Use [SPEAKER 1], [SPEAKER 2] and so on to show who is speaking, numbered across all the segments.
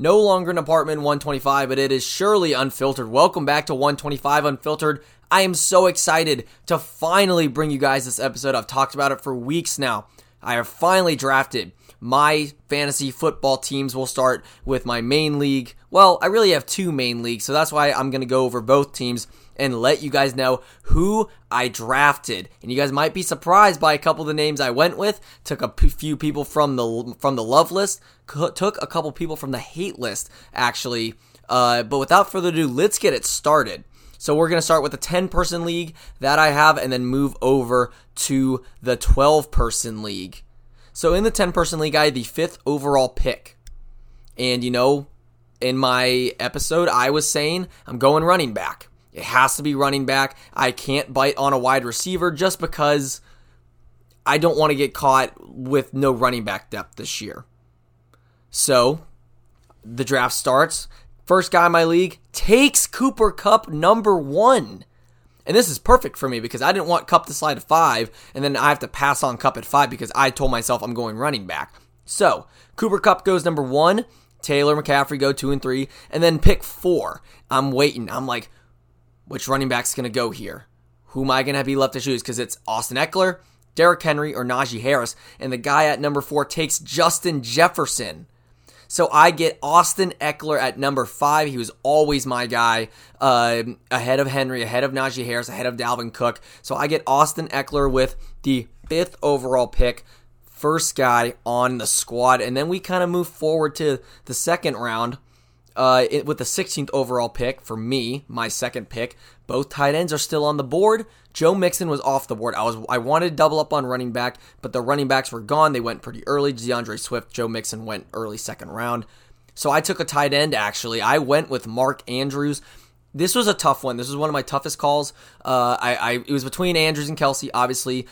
[SPEAKER 1] No longer an apartment 125, but it is surely unfiltered. Welcome back to 125 Unfiltered. I am so excited to finally bring you guys this episode. I've talked about it for weeks now. I have finally drafted my fantasy football teams. We'll start with my main league. Well, I really have two main leagues, so that's why I'm going to go over both teams and let you guys know who I drafted. And you guys might be surprised by a couple of the names I went with. Took a p- few people from the from the love list. C- took a couple people from the hate list actually. Uh, but without further ado, let's get it started. So we're going to start with the 10 person league that I have and then move over to the 12 person league. So in the 10 person league, I had the fifth overall pick. And you know, in my episode, I was saying I'm going running back. It has to be running back. I can't bite on a wide receiver just because I don't want to get caught with no running back depth this year. So the draft starts. First guy in my league takes Cooper Kupp number one. And this is perfect for me because I didn't want Kupp to slide to five, and then I have to pass on Kupp at five because I told myself I'm going running back. So Cooper Kupp goes number one. Taylor McCaffrey go two and three, and then pick four. I'm waiting. I'm like, which running back's going to go here? Who am I going to be left to choose? Because it's Austin Ekeler, Derrick Henry, or Najee Harris. And the guy at number four takes Justin Jefferson. So I get Austin Ekeler at number five. He was always my guy, uh, ahead of Henry, ahead of Najee Harris, ahead of Dalvin Cook. So I get Austin Ekeler with the fifth overall pick, first guy on the squad. And then we kind of move forward to the second round uh, it, with the 16th overall pick for me, my second pick. Both tight ends are still on the board. Joe Mixon was off the board. I was I wanted to double up on running back, but the running backs were gone. They went pretty early. D'Andre Swift, Joe Mixon went early second round. So I took a tight end actually. I went with Mark Andrews. This was a tough one. This was one of my toughest calls. Uh, I, I it was between Andrews and Kelce, obviously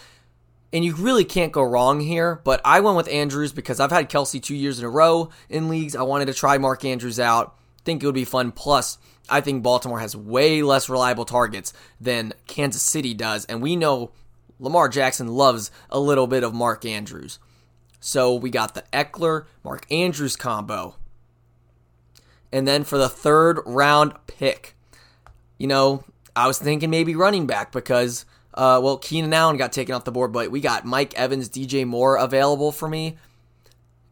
[SPEAKER 1] and you really can't go wrong here. But I went with Andrews because I've had Kelce two years in a row in leagues. I wanted to try Mark Andrews out. Think it would be fun. Plus, I think Baltimore has way less reliable targets than Kansas City does, and we know Lamar Jackson loves a little bit of Mark Andrews. So we got the Ekeler Mark Andrews combo. And then for the third round pick, you know, I was thinking maybe running back because uh, well, Keenan Allen got taken off the board, but we got Mike Evans, DJ Moore available for me.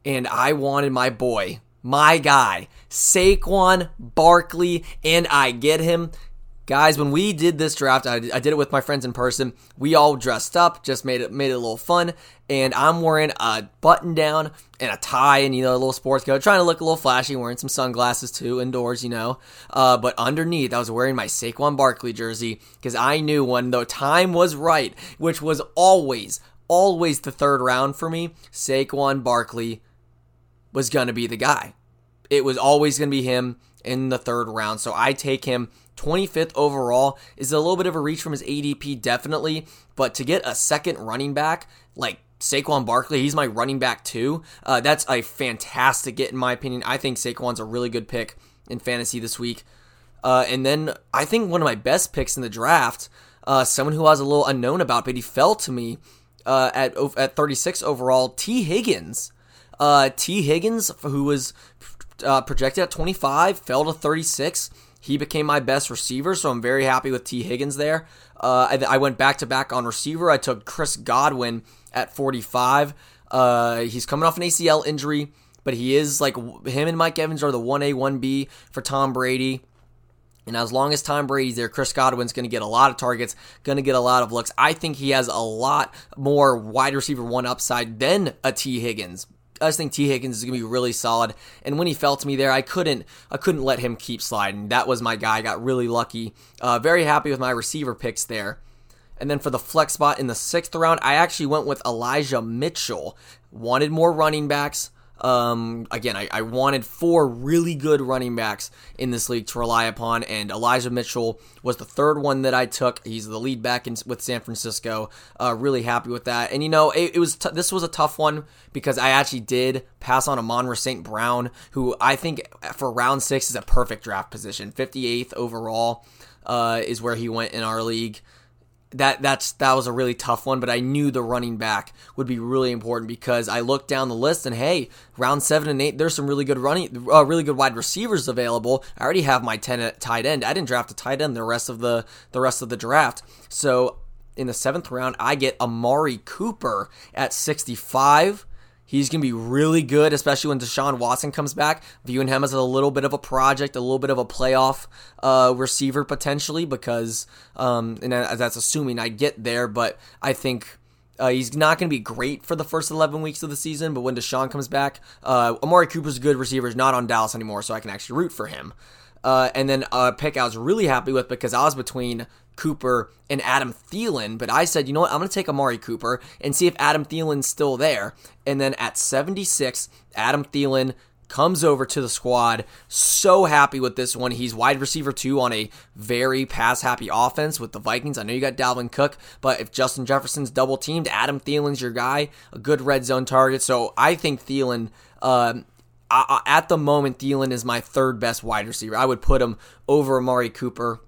[SPEAKER 1] And I wanted my boy, my guy, Saquon Barkley, and I get him. Guys, when we did this draft, I, I, did it with my friends in person. We all dressed up, just made it made it a little fun. And I'm wearing a button down and a tie and you know a little sports coat, trying to look a little flashy, wearing some sunglasses too indoors, you know. Uh, but underneath, I was wearing my Saquon Barkley jersey because I knew when the time was right, which was always always the third round for me. Saquon Barkley was gonna be the guy. It was always gonna be him in the third round. So I take him 25th overall is a little bit of a reach from his ADP, definitely. But to get a second running back like Saquon Barkley, he's my running back too. Uh, that's a fantastic get, in my opinion. I think Saquon's a really good pick in fantasy this week. Uh, and then I think one of my best picks in the draft, uh, someone who I was a little unknown about, but he fell to me uh, at at 36 overall, Tee Higgins. Uh, Tee Higgins, who was uh, projected at 25, fell to 36. He became my best receiver, so I'm very happy with Tee Higgins there. Uh, I, I, went back to back on receiver. I took Chris Godwin at 45. Uh, he's coming off an ACL injury, but he is like him and Mike Evans are the 1A, 1B for Tom Brady. And as long as Tom Brady's there, Chris Godwin's going to get a lot of targets, going to get a lot of looks. I think he has a lot more wide receiver one upside than a Tee Higgins. I just think Tee Higgins is gonna be really solid. And when he fell to me there, I couldn't I couldn't let him keep sliding. That was my guy. I got really lucky. Uh, very happy with my receiver picks there. And then for the flex spot in the sixth round, I actually went with Elijah Mitchell. Wanted more running backs. Um, again, I, I, wanted four really good running backs in this league to rely upon, and Elijah Mitchell was the third one that I took. He's the lead back in, with San Francisco. Uh, really happy with that. And you know, it, it was t- this was a tough one because I actually did pass on Amon-Ra St. Brown, who I think for round six is a perfect draft position. 58th overall uh, is where he went in our league that that's that was a really tough one, but I knew the running back would be really important because I looked down the list and hey, round seven and eight, there's some really good running, uh, really good wide receivers available. I already have my ten tight end. I didn't draft a tight end the rest of the the rest of the draft, so in the seventh round, I get Amari Cooper at 65. He's going to be really good, especially when Deshaun Watson comes back. Viewing him as a little bit of a project, a little bit of a playoff uh, receiver potentially, because, um, and that's assuming I get there, but I think. Uh, he's not going to be great for the first 11 weeks of the season, but when Deshaun comes back, uh, Amari Cooper's a good receiver. He's not on Dallas anymore, so I can actually root for him. Uh, and then a pick I was really happy with because I was between Cooper and Adam Thielen, but I said, you know what, I'm going to take Amari Cooper and see if Adam Thielen's still there. And then at 76, Adam Thielen comes over to the squad. So happy with this one. He's wide receiver two on a very pass happy offense with the Vikings. I know you got Dalvin Cook, but if Justin Jefferson's double teamed, Adam Thielen's your guy, a good red zone target. So I think Thielen. At the moment, Thielen is my third best wide receiver. I would put him over Amari Cooper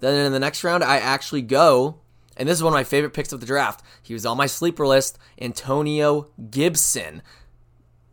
[SPEAKER 1] then in the next round, I actually go, and this is one of my favorite picks of the draft. He was on my sleeper list, Antonio Gibson.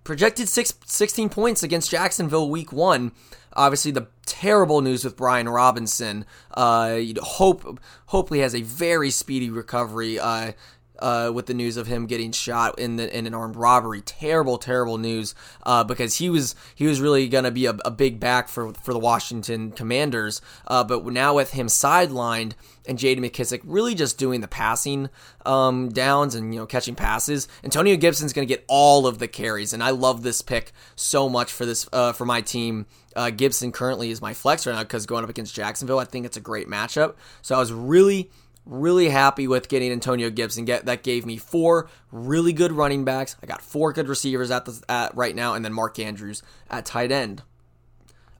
[SPEAKER 1] Projected six, 16 points against Jacksonville week one. Obviously, the terrible news with Brian Robinson. Uh, hope hopefully has a very speedy recovery. Uh, uh, with the news of him getting shot in the in an armed robbery. Terrible, terrible news uh, because he was he was really going to be a, a, big back for for the Washington Commanders. Uh, but now with him sidelined and J.D. McKissic really just doing the passing um, downs and you know catching passes, Antonio Gibson's going to get all of the carries, and I love this pick so much for this uh, for my team. Uh, Gibson currently is my flex right now because going up against Jacksonville, I think it's a great matchup. So I was really really happy with getting Antonio Gibson. Get that gave me four really good running backs. I got four good receivers at the at right now, and then Mark Andrews at tight end.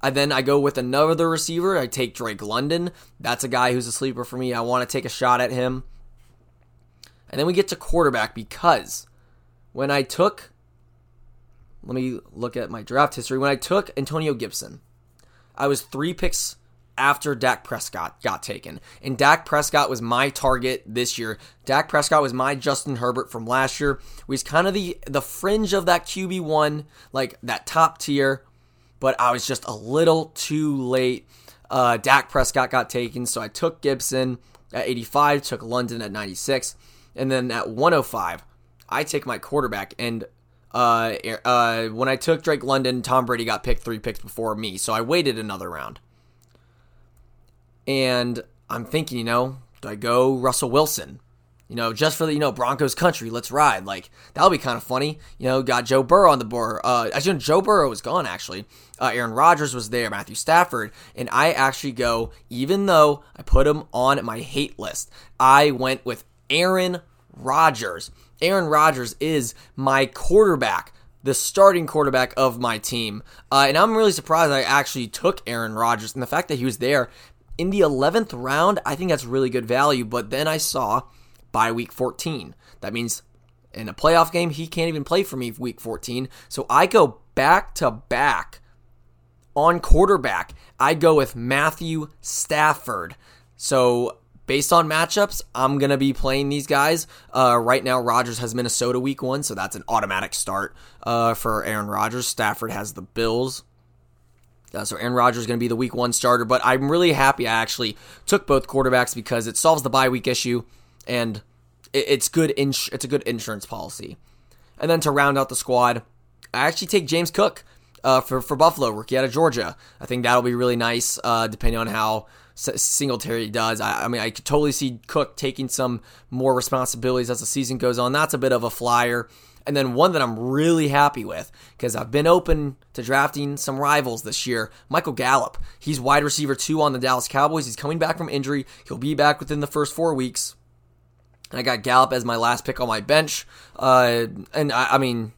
[SPEAKER 1] I then I go with another receiver. I take Drake London. That's a guy who's a sleeper for me. I want to take a shot at him. And then we get to quarterback because when I took let me look at my draft history. When I took Antonio Gibson, I was three picks after Dak Prescott got taken. And Dak Prescott was my target this year. Dak Prescott was my Justin Herbert from last year. He was kind of the the fringe of that QB1, like that top tier, but I was just a little too late. Uh, Dak Prescott got taken, so I took Gibson at 85, took London at 96, and then at 105, I take my quarterback. And uh, uh, when I took Drake London, Tom Brady got picked three picks before me, so I waited another round. And I'm thinking, you know, do I go Russell Wilson? You know, just for the you know Broncos country, let's ride. Like that'll be kind of funny. You know, got Joe Burrow on the board. Uh, actually, Joe Burrow was gone. Actually, uh, Aaron Rodgers was there, Matthew Stafford, and I actually go. Even though I put him on my hate list, I went with Aaron Rodgers. Aaron Rodgers is my quarterback the starting quarterback of my team. Uh, and I'm really surprised I actually took Aaron Rodgers. And the fact that he was there in the 11th round, I think that's really good value. But then I saw by week 14. That means in a playoff game, he can't even play for me week 14. So I go back to back on quarterback. I go with Matthew Stafford. So based on matchups, I'm to be playing these guys. Uh, right now, Rodgers has Minnesota week one, so that's an automatic start uh, for Aaron Rodgers. Stafford has the Bills. Uh, so Aaron Rodgers is going to be the week one starter, but I'm really happy I actually took both quarterbacks because it solves the bye week issue and it, it's good. Ins- it's a good insurance policy. And then to round out the squad, I actually take James Cook uh, for for Buffalo, rookie out of Georgia. I think that'll be really nice, uh, depending on how Singletary does. I, I, mean, I could totally see Cook taking some more responsibilities as the season goes on. That's a bit of a flyer. And then one that I'm really happy with because I've been open to drafting some rivals this year. Michael Gallup. He's wide receiver two on the Dallas Cowboys. He's coming back from injury. He'll be back within the first four weeks. And I got Gallup as my last pick on my bench. Uh, and I, I mean,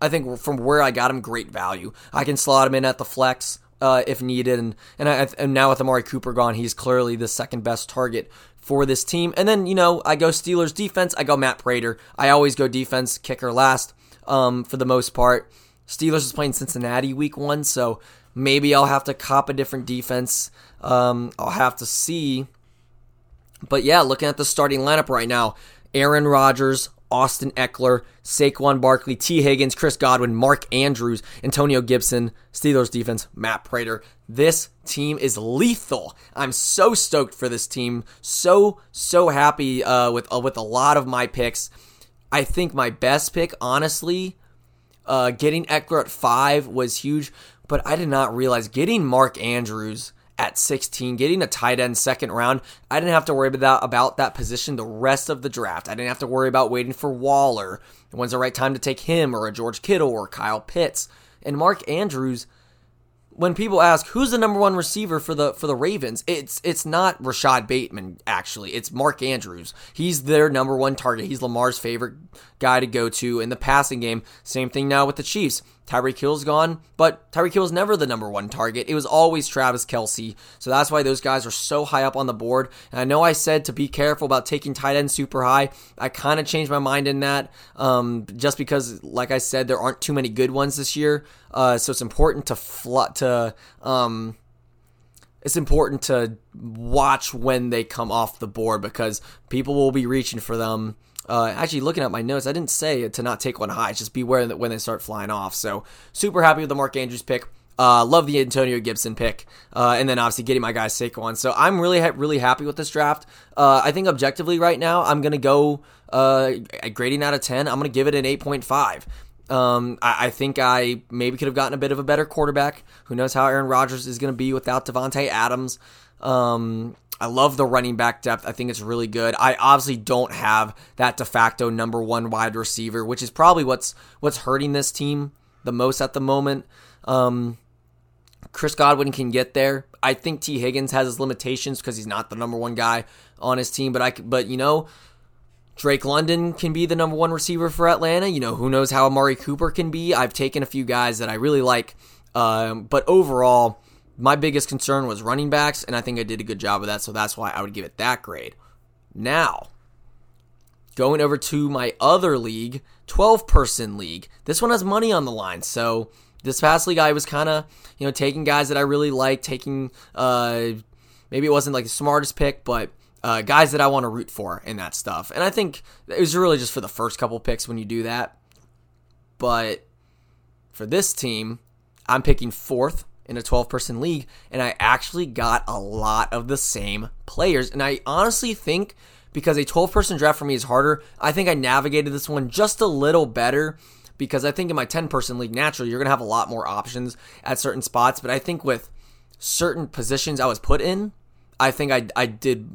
[SPEAKER 1] I think from where I got him, great value. I can slot him in at the flex uh, if needed. And and, I, and now with Amari Cooper gone, he's clearly the second best target for this team. And then, you know, I go Steelers defense, I go Matt Prater. I always go defense, kicker last um, for the most part. Steelers is playing Cincinnati week one, so maybe I'll have to cop a different defense. Um, I'll have to see But yeah, looking at the starting lineup right now, Aaron Rodgers, Austin Ekeler, Saquon Barkley, Tee Higgins, Chris Godwin, Mark Andrews, Antonio Gibson, Steelers defense, Matt Prater. This team is lethal. I'm so stoked for this team. So so happy uh, with uh, with a lot of my picks. I think my best pick, honestly, uh, getting Ekeler at five was huge, but I did not realize getting Mark Andrews at 16, getting a tight end second round. I didn't have to worry about, about that position the rest of the draft. I didn't have to worry about waiting for Waller. When's the right time to take him or a George Kittle or Kyle Pitts? And Mark Andrews, when people ask who's the number one receiver for the for the Ravens, it's it's not Rashod Bateman actually. It's Mark Andrews. He's their number one target. He's Lamar's favorite guy to go to in the passing game. Same thing now with the Chiefs. Tyreek Hill's gone, but Tyreek Hill's never the number one target. It was always Travis Kelce. So that's why those guys are so high up on the board. And I know I said to be careful about taking tight end super high. I kind of changed my mind in that um, just because, like I said, there aren't too many good ones this year. Uh, so it's important to fl- to um, it's important to watch when they come off the board because people will be reaching for them uh, actually, looking at my notes, I didn't say to not take one high. Just beware that when they start flying off. So super happy with the Mark Andrews pick. Uh, love the Antonio Gibson pick, uh, and then obviously getting my guy Saquon. So I'm really ha- really happy with this draft. Uh, I think objectively right now I'm gonna go uh, grading out of ten. I'm gonna give it an 8.5. Um, I, I, think I maybe could have gotten a bit of a better quarterback. Who knows how Aaron Rodgers is going to be without Davante Adams? Um, I love the running back depth. I think it's really good. I obviously don't have that de facto number one wide receiver, which is probably what's what's hurting this team the most at the moment. Um, Chris Godwin can get there. I think Tee Higgins has his limitations because he's not the number one guy on his team. But I, but you know, Drake London can be the number one receiver for Atlanta. You know, who knows how Amari Cooper can be. I've taken a few guys that I really like, um, but overall my biggest concern was running backs, and I think I did a good job of that, so that's why I would give it that grade. Now, going over to my other league, 12 person league. This one has money on the line, so this past league I was kind of, you know, taking guys that I really like, taking, uh, maybe it wasn't like the smartest pick, but uh, guys that I want to root for in that stuff. And I think it was really just for the first couple picks when you do that. But for this team, I'm picking fourth in a 12 person league, and I actually got a lot of the same players. And I honestly think because a 12 person draft for me is harder, I think I navigated this one just a little better because I think in my 10 person league, naturally, you're going to have a lot more options at certain spots. But I think with certain positions I was put in, I think I, I did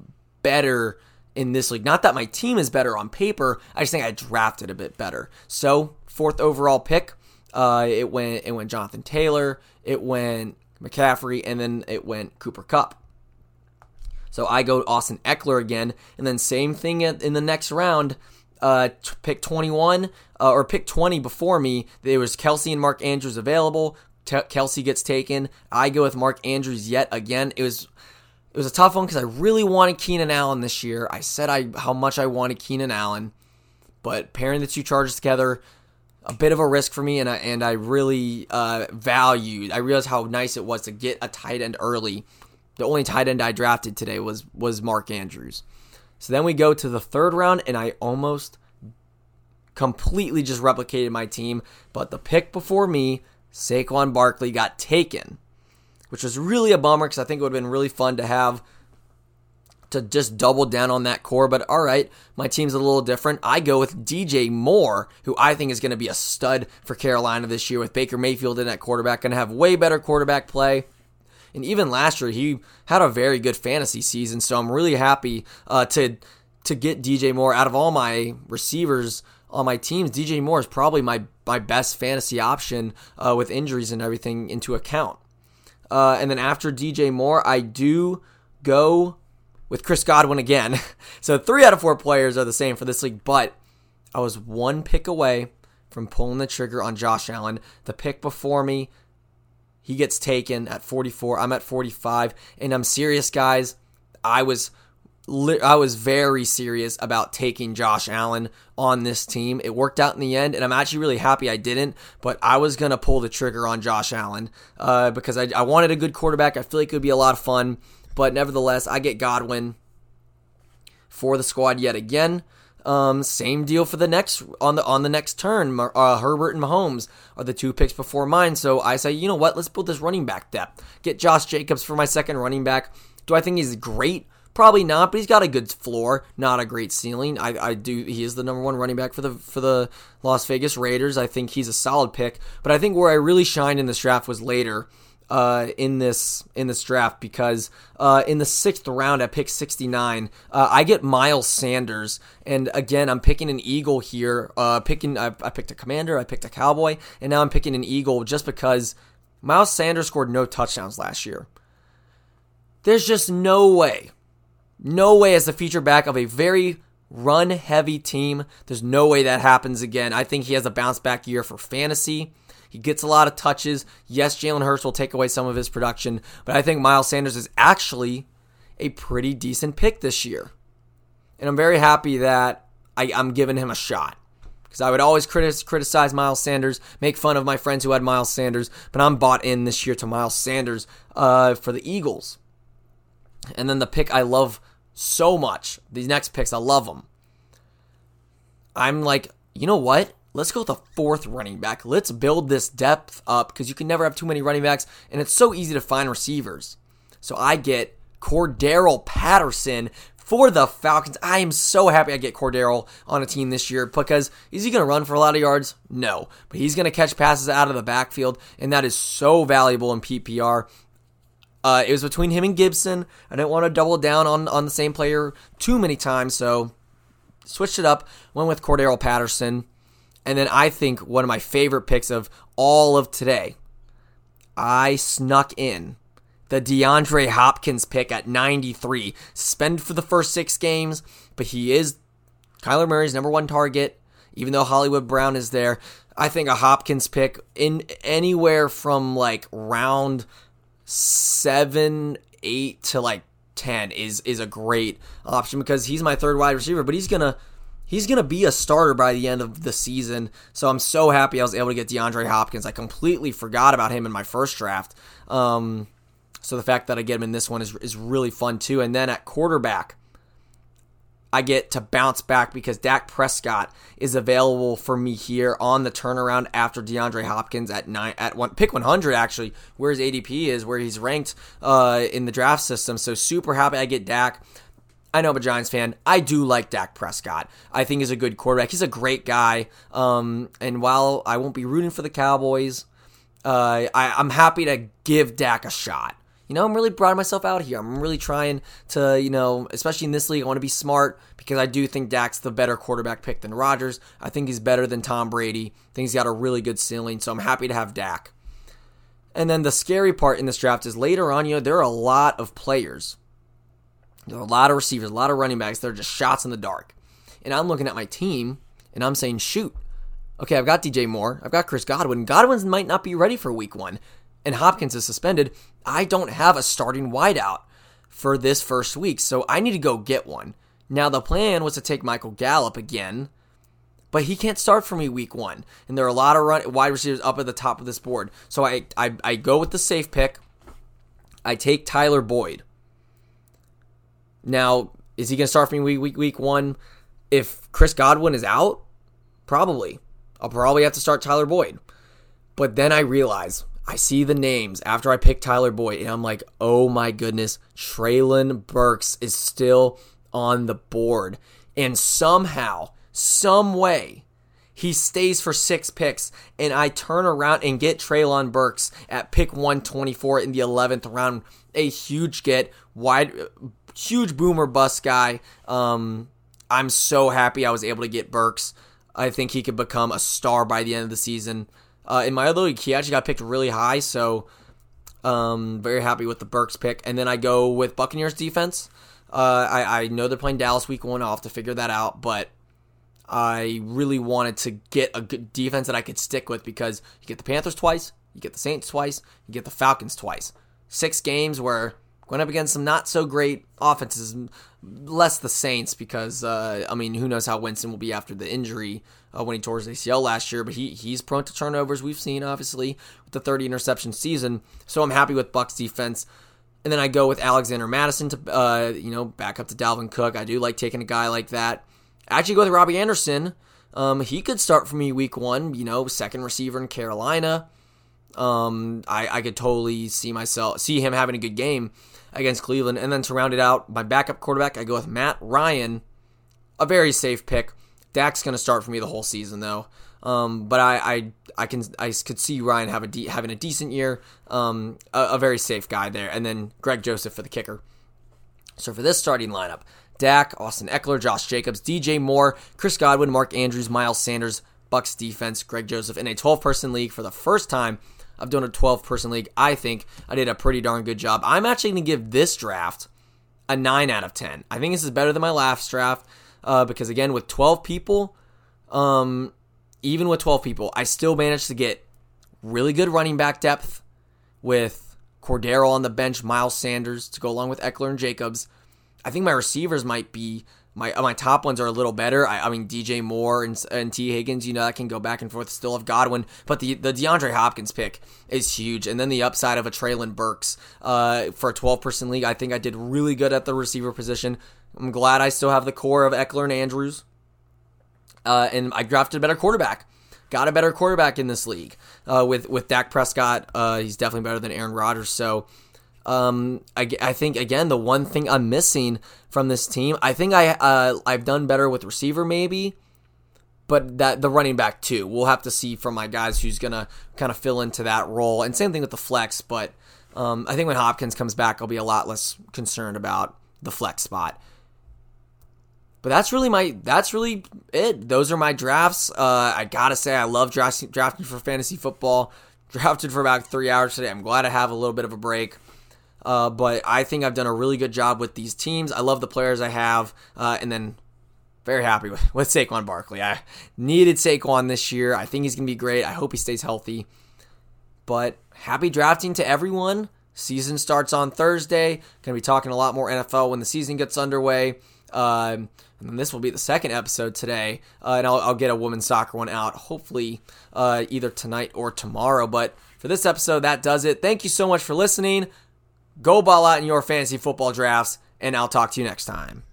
[SPEAKER 1] better in this league. Not that my team is better on paper, I just think I drafted a bit better. So, fourth overall pick, uh, it went it went Jonathan Taylor, it went McCaffrey, and then it went Cooper Kupp. So I go Austin Ekeler again, and then same thing in the next round. Uh, pick 21 uh, or pick 20 before me. There was Kelce and Mark Andrews available. T- Kelce gets taken. I go with Mark Andrews yet again. It was it was a tough one because I really wanted Keenan Allen this year. I said I how much I wanted Keenan Allen, but pairing the two Chargers together, a bit of a risk for me, and I, and I really uh, valued. I realized how nice it was to get a tight end early. The only tight end I drafted today was was Mark Andrews. So then we go to the third round, and I almost completely just replicated my team. But the pick before me, Saquon Barkley, got taken, which was really a bummer because I think it would have been really fun to have to just double down on that core. But all right, my team's a little different. I go with DJ Moore, who I think is going to be a stud for Carolina this year with Baker Mayfield in at quarterback, going to have way better quarterback play. And even last year, he had a very good fantasy season. So I'm really happy uh, to to get DJ Moore out of all my receivers on my teams. DJ Moore is probably my my best fantasy option uh, with injuries and everything into account. Uh, and then after DJ Moore, I do go with Chris Godwin again. so three out of four players are the same for this league, but I was one pick away from pulling the trigger on Josh Allen. The pick before me, he gets taken at 44. I'm at 45, and I'm serious, guys. I was I was very serious about taking Josh Allen on this team. It worked out in the end, and I'm actually really happy I didn't. But I was gonna pull the trigger on Josh Allen uh, because I, I wanted a good quarterback. I feel like it would be a lot of fun. But nevertheless, I get Godwin. for the squad yet again. Um, same deal for the next on the on the next turn. Uh, Herbert and Mahomes are the two picks before mine. So I say, you know what? Let's build this running back depth. Get Josh Jacobs for my second running back. Do I think he's great? Probably not, but he's got a good floor, not a great ceiling. I, I do. He is the number one running back for the for the Las Vegas Raiders. I think he's a solid pick. But I think where I really shined in this draft was later. Uh, in this in this draft because uh, in the sixth round at pick 69 uh, I get Miles Sanders and again I'm picking an Eagle here uh, picking I, I, picked a Commander I picked a Cowboy and now I'm picking an Eagle just because Miles Sanders scored no touchdowns last year there's just no way no way as the feature back of a very run heavy team. There's no way that happens again. I think he has a bounce back year for fantasy. He gets a lot of touches. Yes, Jalen Hurts will take away some of his production, but I think Miles Sanders is actually a pretty decent pick this year. And I'm very happy that I, am giving him a shot. Because I would always criticize Miles Sanders, make fun of my friends who had Miles Sanders, but I'm bought in this year to Miles Sanders uh, for the Eagles. And then the pick I love so much. These next picks, I love them. I'm like, you know what? Let's go with the fourth running back. Let's build this depth up because you can never have too many running backs, and it's so easy to find receivers. So I get Cordarrelle Patterson for the Falcons. I am so happy I get Cordarrelle on a team this year because is he going to run for a lot of yards? No, but he's going to catch passes out of the backfield, and that is so valuable in PPR. Uh, it was between him and Gibson. I didn't want to double down on, on the same player too many times, so switched it up. Went with Cordarrelle Patterson. And then I think one of my favorite picks of all of today, I snuck in the DeAndre Hopkins pick at 93. Suspended for the first six games, but he is Kyler Murray's number one target, even though Hollywood Brown is there. I think a Hopkins pick in anywhere from like round seven, eight to like ten is is a great option because he's my third wide receiver, but he's gonna he's gonna be a starter by the end of the season. So I'm so happy I was able to get DeAndre Hopkins. I completely forgot about him in my first draft. Um, so the fact that I get him in this one is is really fun too. And then at quarterback, I get to bounce back because Dak Prescott is available for me here on the turnaround after DeAndre Hopkins at nine at one pick 100 actually where his ADP is where he's ranked uh, in the draft system. So super happy I get Dak. I know I'm a Giants fan. I do like Dak Prescott. I think he's a good quarterback. He's a great guy. Um, and while I won't be rooting for the Cowboys, uh, I, I'm happy to give Dak a shot you know, I'm really broadening myself out here. I'm really trying to, you know, especially in this league, I want to be smart because I do think Dak's the better quarterback pick than Rodgers. I think he's better than Tom Brady. I think he's got a really good ceiling, so I'm happy to have Dak. And then the scary part in this draft is later on, you know, there are a lot of players. There are a lot of receivers, a lot of running backs. They're just shots in the dark. And I'm looking at my team and I'm saying, shoot, okay, I've got DJ Moore, I've got Chris Godwin. Godwin's might not be ready for week one and Hopkins is suspended, I don't have a starting wideout for this first week, so I need to go get one. Now, the plan was to take Michael Gallup again, but he can't start for me week one. And there are a lot of run, wide receivers up at the top of this board. So I, I, I go with the safe pick. I take Tyler Boyd. Now, is he going to start for me week, week, week one? If Chris Godwin is out, probably. I'll probably have to start Tyler Boyd. But then I realize I see the names after I pick Tyler Boyd, and I'm like, oh my goodness, Treylon Burks is still on the board. And somehow, some way, he stays for six picks, and I turn around and get Treylon Burks at pick 124 in the 11th round. A huge get, wide, huge boomer bust guy. Um, I'm so happy I was able to get Burks. I think he could become a star by the end of the season. Uh, in my other league, he actually got picked really high, so um, very happy with the Burks pick. And then I go with Buccaneers defense. Uh, I, I know they're playing Dallas week one. I'll have to figure that out, but I really wanted to get a good defense that I could stick with because you get the Panthers twice, you get the Saints twice, you get the Falcons twice. Six games where going up against some not so great offenses, less the Saints because uh, I mean who knows how Winston will be after the injury uh, when he tore his ACL last year, but he he's prone to turnovers. We've seen obviously with the 30 interception season, so I'm happy with Bucks defense. And then I go with Alexander Mattison to, uh, you know, back up to Dalvin Cook. I do like taking a guy like that. I actually go with Robbie Anderson. Um, he could start for me week one, you know, second receiver in Carolina. Um, I, I could totally see myself, see him having a good game against Cleveland. And then to round it out, my backup quarterback, I go with Matt Ryan, a very safe pick. Dak's going to start for me the whole season, though. Um, but I, I, I can, I could see Ryan have a de- having a decent year. Um, a, a very safe guy there, and then Greg Joseph for the kicker. So for this starting lineup, Dak, Austin Ekeler, Josh Jacobs, DJ Moore, Chris Godwin, Mark Andrews, Miles Sanders, Bucks defense, Greg Joseph in a 12 person league for the first time. I've done a 12 person league. I think I did a pretty darn good job. I'm actually going to give this draft a 9 out of 10. I think this is better than my last draft uh, because, again, with 12 people, um, even with 12 people, I still managed to get really good running back depth with Cordero on the bench, Miles Sanders to go along with Ekeler and Jacobs. I think my receivers might be my my top ones are a little better. I, I mean DJ Moore and, and Tee Higgins, you know, that can go back and forth. Still have Godwin, but the the DeAndre Hopkins pick is huge, and then the upside of a Treylon Burks uh, for a 12 person league. I think I did really good at the receiver position. I'm glad I still have the core of Ekeler and Andrews, uh, and I drafted a better quarterback. Got a better quarterback in this league uh, with with Dak Prescott. Uh, he's definitely better than Aaron Rodgers. So um, I, I think again the one thing I'm missing from this team, I think I uh, I've done better with receiver maybe, but that the running back too. We'll have to see from my guys who's gonna kind of fill into that role, and same thing with the flex. But um, I think when Hopkins comes back, I'll be a lot less concerned about the flex spot. But that's really my that's really it. Those are my drafts. Uh, I gotta say I love drafting, drafting for fantasy football. Drafted for about three hours today. I'm glad I have a little bit of a break. Uh, but I think I've done a really good job with these teams. I love the players I have, uh, and then very happy with, with Saquon Barkley. I needed Saquon this year. I think he's going to be great. I hope he stays healthy. But happy drafting to everyone. Season starts on Thursday. Going to be talking a lot more NFL when the season gets underway. Um, and then this will be the second episode today, uh, and I'll, I'll, get a women's soccer one out hopefully uh, either tonight or tomorrow. But for this episode, that does it. Thank you so much for listening. Go ball out in your fantasy football drafts, and I'll talk to you next time.